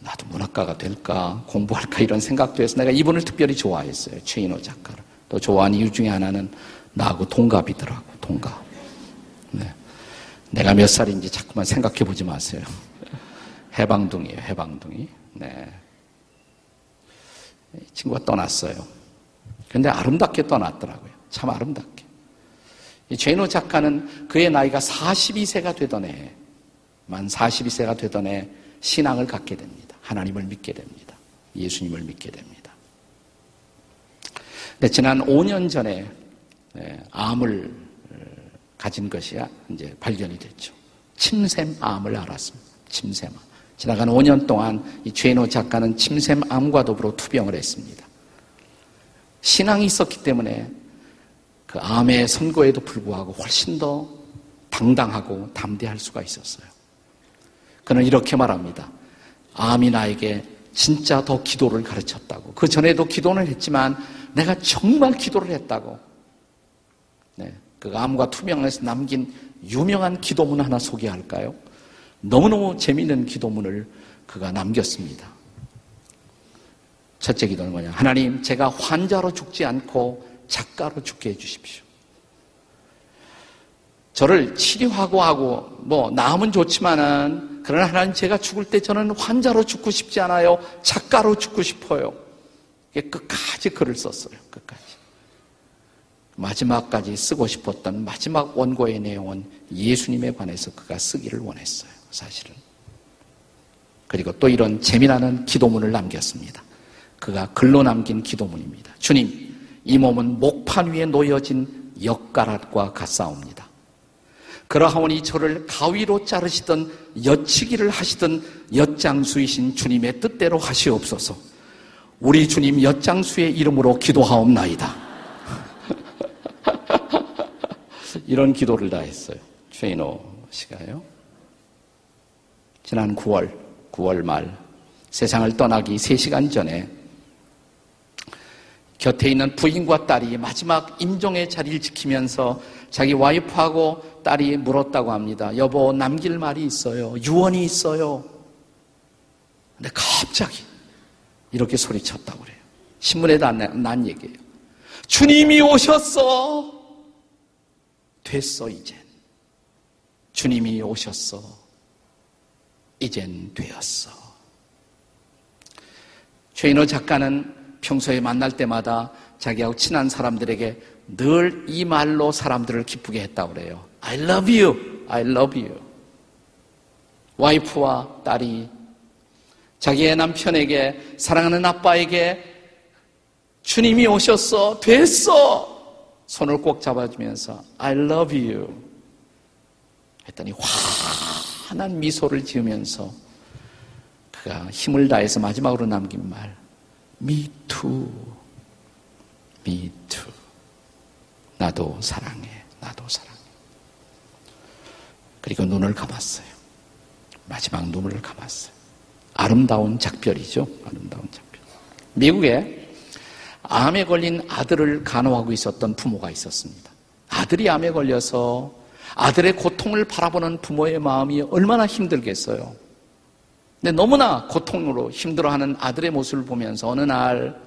나도 문학가가 될까 공부할까 이런 생각도 해서 내가 이분을 특별히 좋아했어요. 최인호 작가를. 또 좋아하는 이유 중에 하나는 나하고 동갑이더라고. 동갑. 네. 내가 몇 살인지 자꾸만 생각해 보지 마세요. 해방둥이에요. 해방둥이. 네. 친구가 떠났어요. 근데 아름답게 떠났더라고요. 참 아름답게. 제노 작가는 그의 나이가 42세가 되던 해, 만 42세가 되던 해 신앙을 갖게 됩니다. 하나님을 믿게 됩니다. 예수님을 믿게 됩니다. 근데 지난 5년 전에 네, 암을 어, 가진 것이 이제 발견이 됐죠. 침샘암을 알았습니다. 침샘암. 지나간 5년 동안 이 최인호 작가는 침샘암과 더불어 투병을 했습니다. 신앙이 있었기 때문에 그 암의 선거에도 불구하고 훨씬 더 당당하고 담대할 수가 있었어요. 그는 이렇게 말합니다. 암이 나에게 진짜 더 기도를 가르쳤다고. 그 전에도 기도는 했지만 내가 정말 기도를 했다고. 네. 그 암과 투명에서 남긴 유명한 기도문 하나 소개할까요? 너무너무 재미있는 기도문을 그가 남겼습니다. 첫째 기도는 뭐냐? 하나님, 제가 환자로 죽지 않고 작가로 죽게 해주십시오. 저를 치료하고 하고 뭐 나으면 좋지만은 그러나 하나님 제가 죽을 때 저는 환자로 죽고 싶지 않아요. 작가로 죽고 싶어요. 끝까지 글을 썼어요. 끝까지. 마지막까지 쓰고 싶었던 마지막 원고의 내용은 예수님에 관해서 그가 쓰기를 원했어요. 사실은. 그리고 또 이런 재미나는 기도문을 남겼습니다. 그가 글로 남긴 기도문입니다. 주님, 이 몸은 목판 위에 놓여진 엿가락과 같사옵니다. 그러하오니 저를 가위로 자르시던 여치기를 하시던 엿장수이신 주님의 뜻대로 하시옵소서. 우리 주님 엿장수의 이름으로 기도하옵나이다. 이런 기도를 다 했어요. 최인호 씨가요. 지난 9월, 9월 말 세상을 떠나기 3시간 전에 곁에 있는 부인과 딸이 마지막 임종의 자리를 지키면서 자기 와이프하고 딸이 물었다고 합니다. 여보, 남길 말이 있어요. 유언이 있어요. 근데 갑자기 이렇게 소리쳤다고 그래요. 신문에 난, 난 얘기예요. 주님이 오셨어. 됐어, 이젠. 주님이 오셨어. 이젠 되었어. 최인호 작가는 평소에 만날 때마다 자기하고 친한 사람들에게 늘 이 말로 사람들을 기쁘게 했다고 그래요. I love you. I love you. 와이프와 딸이 자기의 남편에게 사랑하는 아빠에게 주님이 오셨어. 됐어. 손을 꼭 잡아주면서 I love you. 했더니 환한 미소를 지으면서 그가 힘을 다해서 마지막으로 남긴 말 Me too. Me too. 나도 사랑해. 나도 사랑해. 그리고 눈을 감았어요. 마지막 눈을 감았어요. 아름다운 작별이죠. 아름다운 작별. 미국에 암에 걸린 아들을 간호하고 있었던 부모가 있었습니다. 아들이 암에 걸려서 아들의 고통을 바라보는 부모의 마음이 얼마나 힘들겠어요. 근데 너무나 고통으로 힘들어하는 아들의 모습을 보면서 어느 날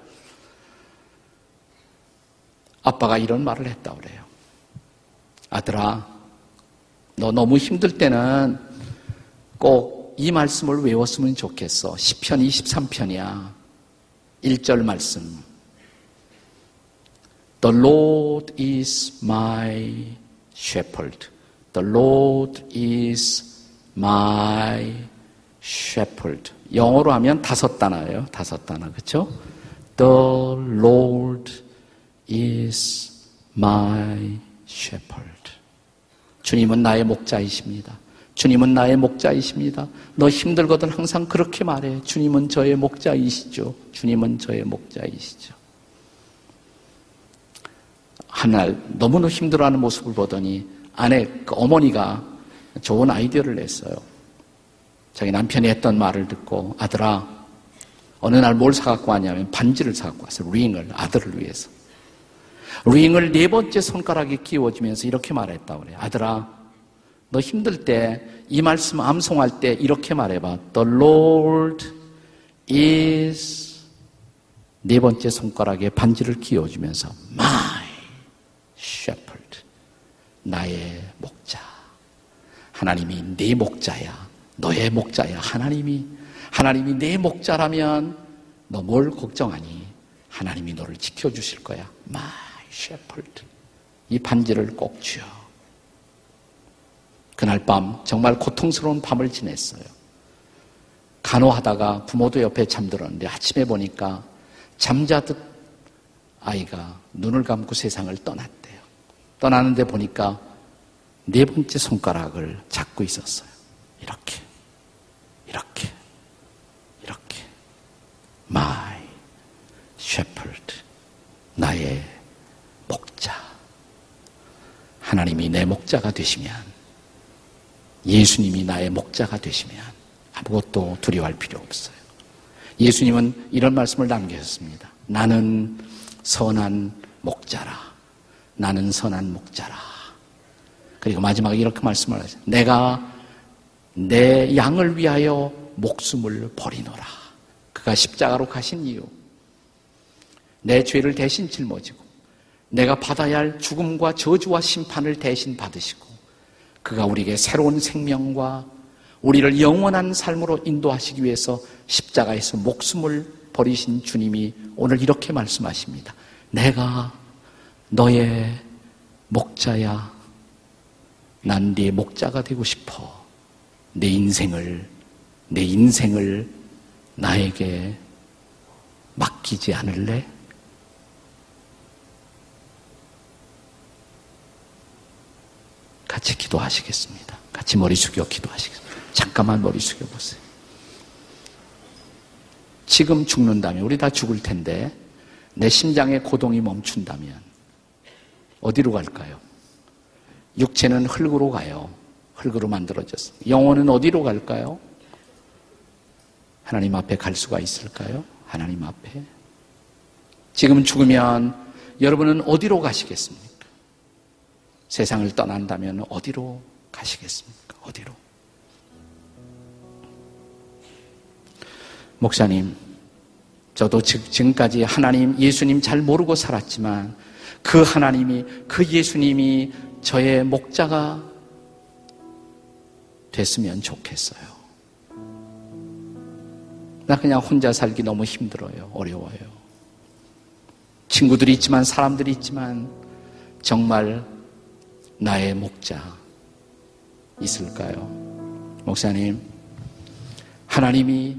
아빠가 이런 말을 했다 그래요. 아들아, 너 너무 힘들 때는 꼭 이 말씀을 외웠으면 좋겠어. 10편 23편이야. 1절 말씀. The Lord is my shepherd. The Lord is my shepherd. 영어로 하면 다섯 단어예요. 다섯 단어. 그렇죠? The Lord is my shepherd. 주님은 나의 목자이십니다. 주님은 나의 목자이십니다. 너 힘들거든 항상 그렇게 말해. 주님은 저의 목자이시죠. 주님은 저의 목자이시죠. 한날 너무너무 힘들어하는 모습을 보더니 아내, 그 어머니가 좋은 아이디어를 냈어요. 자기 남편이 했던 말을 듣고 아들아 어느 날 뭘 사갖고 왔냐면 반지를 사갖고 왔어요. 링을 아들을 위해서. 링을 네 번째 손가락에 끼워주면서 이렇게 말했다 그래. 아들아 너 힘들 때 이 말씀 암송할 때 이렇게 말해봐. The Lord is 네 번째 손가락에 반지를 끼워주면서 My shepherd 나의 목자 하나님이 네 목자야 너의 목자야. 하나님이, 하나님이 내 목자라면 너 뭘 걱정하니? 하나님이 너를 지켜 주실 거야. My shepherd. 이 반지를 꼭 쥐어. 그날 밤 정말 고통스러운 밤을 지냈어요. 간호하다가 부모도 옆에 잠들었는데 아침에 보니까 잠자듯 아이가 눈을 감고 세상을 떠났대요. 떠나는데 보니까 네 번째 손가락을 잡고 있었어요. 이렇게. 이렇게, 이렇게. My shepherd. 나의 목자. 하나님이 내 목자가 되시면, 예수님이 나의 목자가 되시면 아무것도 두려워할 필요 없어요. 예수님은 이런 말씀을 남기셨습니다. 나는 선한 목자라. 나는 선한 목자라. 그리고 마지막에 이렇게 말씀을 하세요. 내가 내 양을 위하여 목숨을 버리노라. 그가 십자가로 가신 이유. 내 죄를 대신 짊어지고 내가 받아야 할 죽음과 저주와 심판을 대신 받으시고 그가 우리에게 새로운 생명과 우리를 영원한 삶으로 인도하시기 위해서 십자가에서 목숨을 버리신 주님이 오늘 이렇게 말씀하십니다. 내가 너의 목자야. 난 네 목자가 되고 싶어. 내 인생을, 내 인생을 나에게 맡기지 않을래? 같이 기도하시겠습니다. 같이 머리 숙여 기도하시겠습니다. 잠깐만 머리 숙여 보세요. 지금 죽는다면, 우리 다 죽을 텐데, 내 심장의 고동이 멈춘다면, 어디로 갈까요? 육체는 흙으로 가요. 흙으로 만들어졌습니다. 영혼은 어디로 갈까요? 하나님 앞에 갈 수가 있을까요? 하나님 앞에. 지금 죽으면 여러분은 어디로 가시겠습니까? 세상을 떠난다면 어디로 가시겠습니까? 어디로? 목사님, 저도 지금까지 하나님, 예수님 잘 모르고 살았지만 그 하나님이, 그 예수님이 저의 목자가 됐으면 좋겠어요. 나 그냥 혼자 살기 너무 힘들어요. 어려워요. 친구들이 있지만 사람들이 있지만 정말 나의 목자 있을까요? 목사님, 하나님이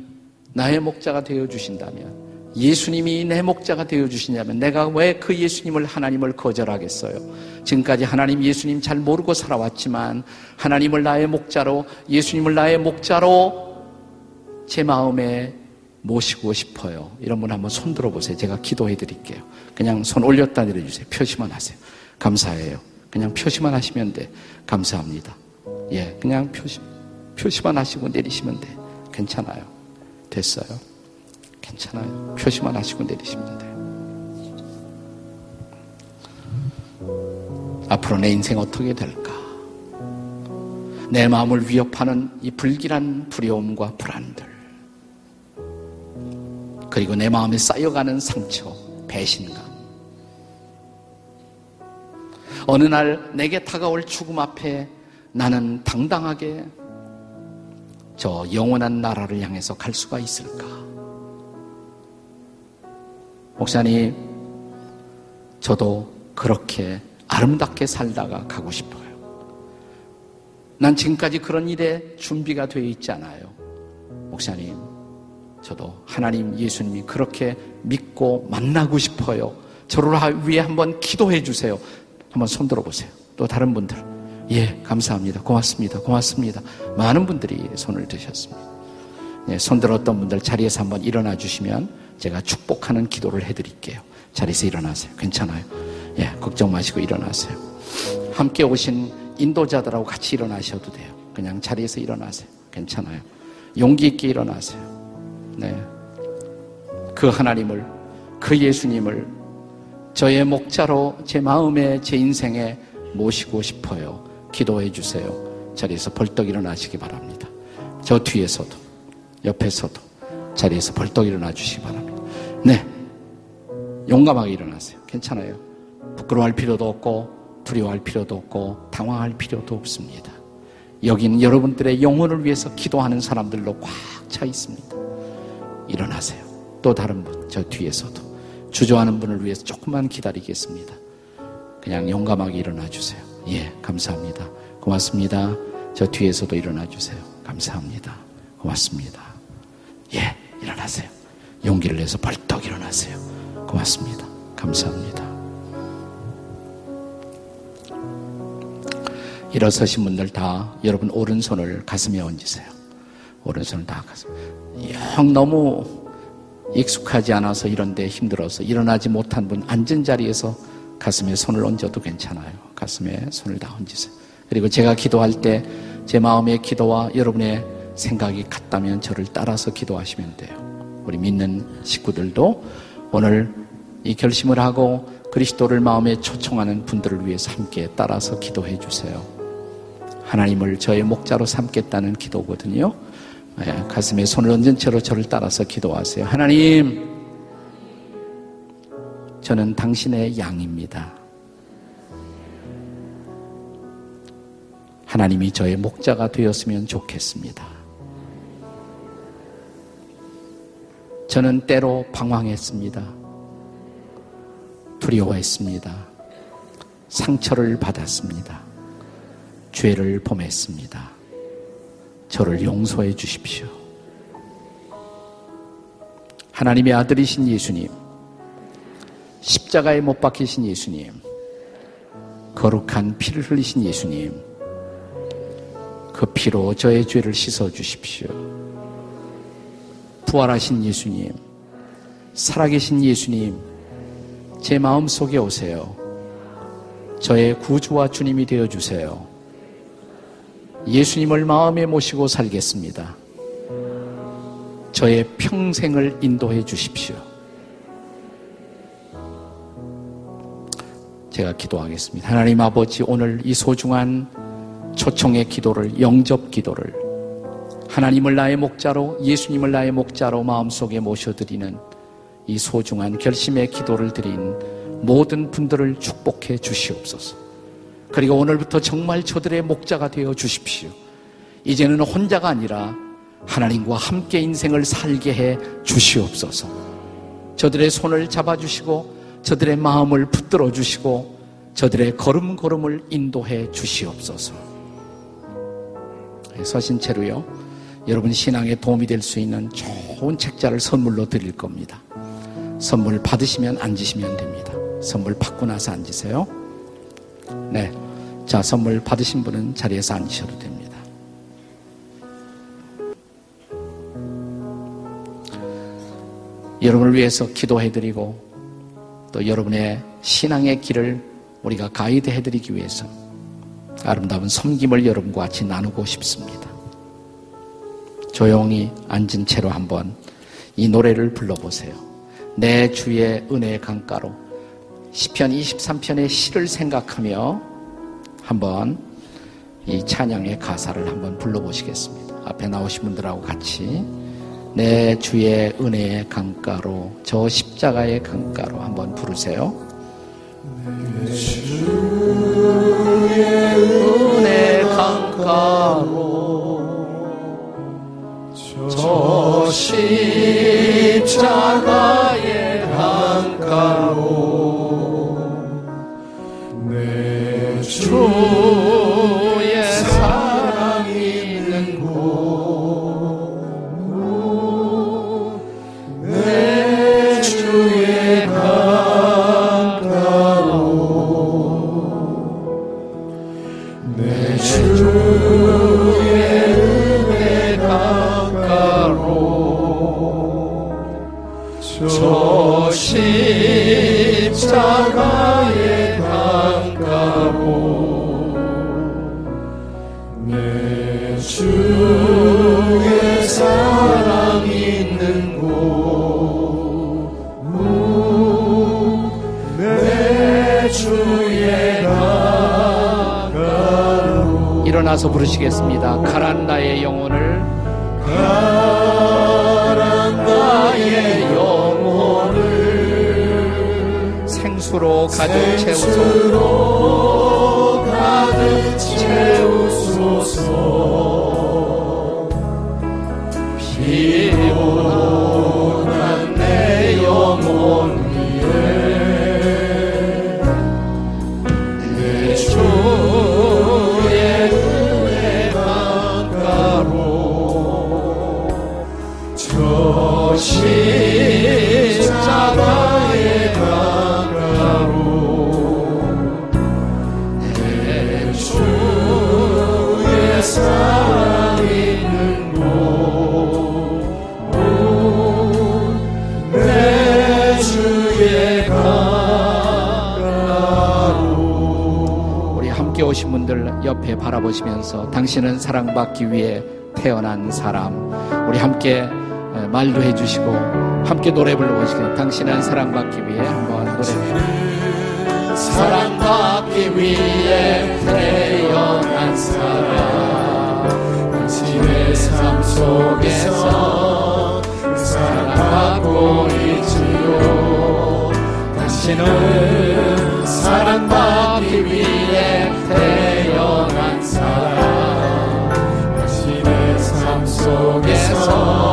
나의 목자가 되어 주신다면 예수님이 내 목자가 되어 주시냐면 내가 왜 그 예수님을 하나님을 거절하겠어요? 지금까지 하나님 예수님 잘 모르고 살아왔지만 하나님을 나의 목자로 예수님을 나의 목자로 제 마음에 모시고 싶어요. 이런 분 한번 손 들어 보세요. 제가 기도해 드릴게요. 그냥 손 올렸다 내려 주세요. 표시만 하세요. 감사해요. 그냥 표시만 하시면 돼. 감사합니다. 예, 그냥 표시, 표시만 하시고 내리시면 돼. 괜찮아요. 됐어요. 괜찮아요. 표시만 하시고 내리시면 돼요. 앞으로 내 인생 어떻게 될까? 내 마음을 위협하는 이 불길한 두려움과 불안들. 그리고 내 마음에 쌓여가는 상처, 배신감. 어느 날 내게 다가올 죽음 앞에 나는 당당하게 저 영원한 나라를 향해서 갈 수가 있을까? 목사님, 저도 그렇게 아름답게 살다가 가고 싶어요. 난 지금까지 그런 일에 준비가 되어 있지 않아요. 목사님, 저도 하나님 예수님이 그렇게 믿고 만나고 싶어요. 저를 위해 한번 기도해 주세요. 한번 손 들어 보세요. 또 다른 분들. 예, 감사합니다. 고맙습니다. 고맙습니다. 많은 분들이 손을 드셨습니다. 예, 손 들었던 분들 자리에서 한번 일어나 주시면 제가 축복하는 기도를 해드릴게요. 자리에서 일어나세요. 괜찮아요. 예, 걱정 마시고 일어나세요. 함께 오신 인도자들하고 같이 일어나셔도 돼요. 그냥 자리에서 일어나세요. 괜찮아요. 용기 있게 일어나세요. 네. 그 하나님을, 그 예수님을 저의 목자로 제 마음에, 제 인생에 모시고 싶어요. 기도해 주세요. 자리에서 벌떡 일어나시기 바랍니다. 저 뒤에서도, 옆에서도 자리에서 벌떡 일어나 주시기 바랍니다. 네. 용감하게 일어나세요. 괜찮아요. 부끄러워할 필요도 없고, 두려워할 필요도 없고, 당황할 필요도 없습니다. 여기는 여러분들의 영혼을 위해서 기도하는 사람들로 꽉 차 있습니다. 일어나세요. 또 다른 분, 저 뒤에서도. 주저하는 분을 위해서 조금만 기다리겠습니다. 그냥 용감하게 일어나 주세요. 예, 감사합니다. 고맙습니다. 저 뒤에서도 일어나 주세요. 감사합니다. 고맙습니다. 예, 일어나세요. 용기를 내서 벌떡 일어나세요. 고맙습니다. 감사합니다. 일어서신 분들 다 여러분 오른손을 가슴에 얹으세요. 오른손을 다 가슴. 영 너무 익숙하지 않아서 이런데 힘들어서 일어나지 못한 분 앉은 자리에서 가슴에 손을 얹어도 괜찮아요. 가슴에 손을 다 얹으세요. 그리고 제가 기도할 때 제 마음의 기도와 여러분의 생각이 같다면 저를 따라서 기도하시면 돼요. 우리 믿는 식구들도 오늘 이 결심을 하고 그리스도를 마음에 초청하는 분들을 위해서 함께 따라서 기도해 주세요. 하나님을 저의 목자로 삼겠다는 기도거든요. 예, 가슴에 손을 얹은 채로 저를 따라서 기도하세요. 하나님, 저는 당신의 양입니다. 하나님이 저의 목자가 되었으면 좋겠습니다. 저는 때로 방황했습니다. 두려워했습니다. 상처를 받았습니다. 죄를 범했습니다. 저를 용서해 주십시오. 하나님의 아들이신 예수님, 십자가에 못 박히신 예수님, 거룩한 피를 흘리신 예수님, 그 피로 저의 죄를 씻어 주십시오. 부활하신 예수님, 살아계신 예수님, 제 마음 속에 오세요. 저의 구주와 주님이 되어 주세요. 예수님을 마음에 모시고 살겠습니다. 저의 평생을 인도해 주십시오. 제가 기도하겠습니다. 하나님 아버지, 오늘 이 소중한 초청의 기도를, 영접 기도를 하나님을 나의 목자로, 예수님을 나의 목자로 마음속에 모셔드리는 이 소중한 결심의 기도를 드린 모든 분들을 축복해 주시옵소서. 그리고 오늘부터 정말 저들의 목자가 되어 주십시오. 이제는 혼자가 아니라 하나님과 함께 인생을 살게 해 주시옵소서. 저들의 손을 잡아주시고 저들의 마음을 붙들어 주시고 저들의 걸음걸음을 인도해 주시옵소서. 서신 채로요. 여러분 신앙에 도움이 될 수 있는 좋은 책자를 선물로 드릴 겁니다. 선물 받으시면 앉으시면 됩니다. 선물 받고 나서 앉으세요. 네. 자, 선물 받으신 분은 자리에서 앉으셔도 됩니다. 여러분을 위해서 기도해드리고 또 여러분의 신앙의 길을 우리가 가이드 해드리기 위해서 아름다운 섬김을 여러분과 같이 나누고 싶습니다. 조용히 앉은 채로 한번 이 노래를 불러보세요. 내 주의 은혜의 강가로 시편 23편의 시를 생각하며 한번 이 찬양의 가사를 한번 불러보시겠습니다. 앞에 나오신 분들하고 같이 내 주의 은혜의 강가로 저 십자가의 강가로 한번 부르세요. 내 주의 은혜 강가로 저 십자가의 강가로 내 주 일어나서 부르시겠습니다. 가란 나의 영혼을. 가란 나의 영혼을. 생수로 가득 채우소서. 가득 채우소서 옆에 바라보시면서 당신은 사랑받기 위해 태어난 사람. 우리 함께 말도 해주시고 함께 노래 불러보시고 당신은 사랑받기 위해 한번 노래 사랑받기 위해 태어난 사람. 당신의 삶 속에서 사랑받고 있지요. 당신은 사랑받기 위해 태어난 속에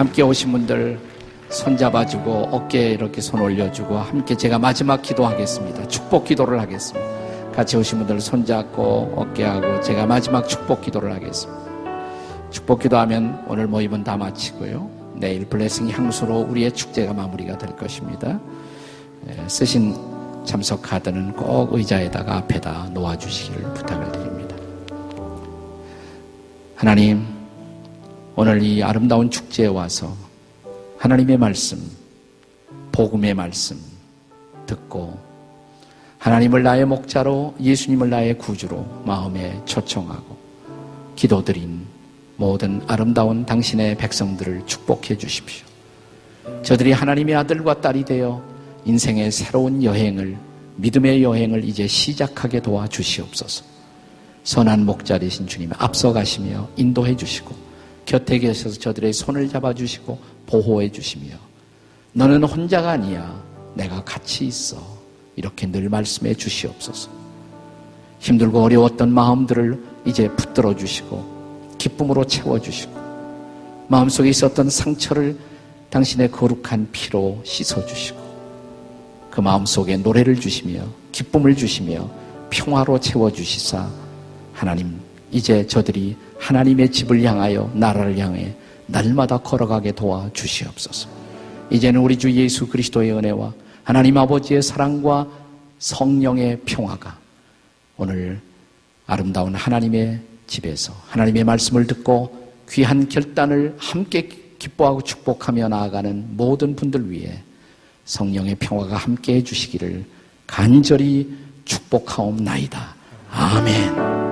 함께 오신 분들 손잡아주고 어깨에 이렇게 손 올려주고 함께 제가 마지막 기도하겠습니다. 축복 기도를 하겠습니다. 같이 오신 분들 손잡고 어깨하고 제가 마지막 축복 기도를 하겠습니다. 축복 기도하면 오늘 모임은 다 마치고요. 내일 블레싱 향수로 우리의 축제가 마무리가 될 것입니다. 예, 쓰신 참석 카드는 꼭 의자에다가 앞에다 놓아주시기를 부탁을 드립니다. 하나님, 오늘 이 아름다운 축제에 와서 하나님의 말씀, 복음의 말씀 듣고 하나님을 나의 목자로 예수님을 나의 구주로 마음에 초청하고 기도드린 모든 아름다운 당신의 백성들을 축복해 주십시오. 저들이 하나님의 아들과 딸이 되어 인생의 새로운 여행을 믿음의 여행을 이제 시작하게 도와 주시옵소서. 선한 목자 되신 주님 앞서가시며 인도해 주시고 곁에 계셔서 저들의 손을 잡아 주시고 보호해 주시며 너는 혼자가 아니야. 내가 같이 있어. 이렇게 늘 말씀해 주시옵소서. 힘들고 어려웠던 마음들을 이제 붙들어 주시고 기쁨으로 채워 주시고 마음속에 있었던 상처를 당신의 거룩한 피로 씻어 주시고 그 마음속에 노래를 주시며 기쁨을 주시며 평화로 채워 주시사 하나님 이제 저들이 하나님의 집을 향하여 나라를 향해 날마다 걸어가게 도와 주시옵소서. 이제는 우리 주 예수 그리스도의 은혜와 하나님 아버지의 사랑과 성령의 평화가 오늘 아름다운 하나님의 집에서 하나님의 말씀을 듣고 귀한 결단을 함께 기뻐하고 축복하며 나아가는 모든 분들 위해 성령의 평화가 함께 해주시기를 간절히 축복하옵나이다. 아멘.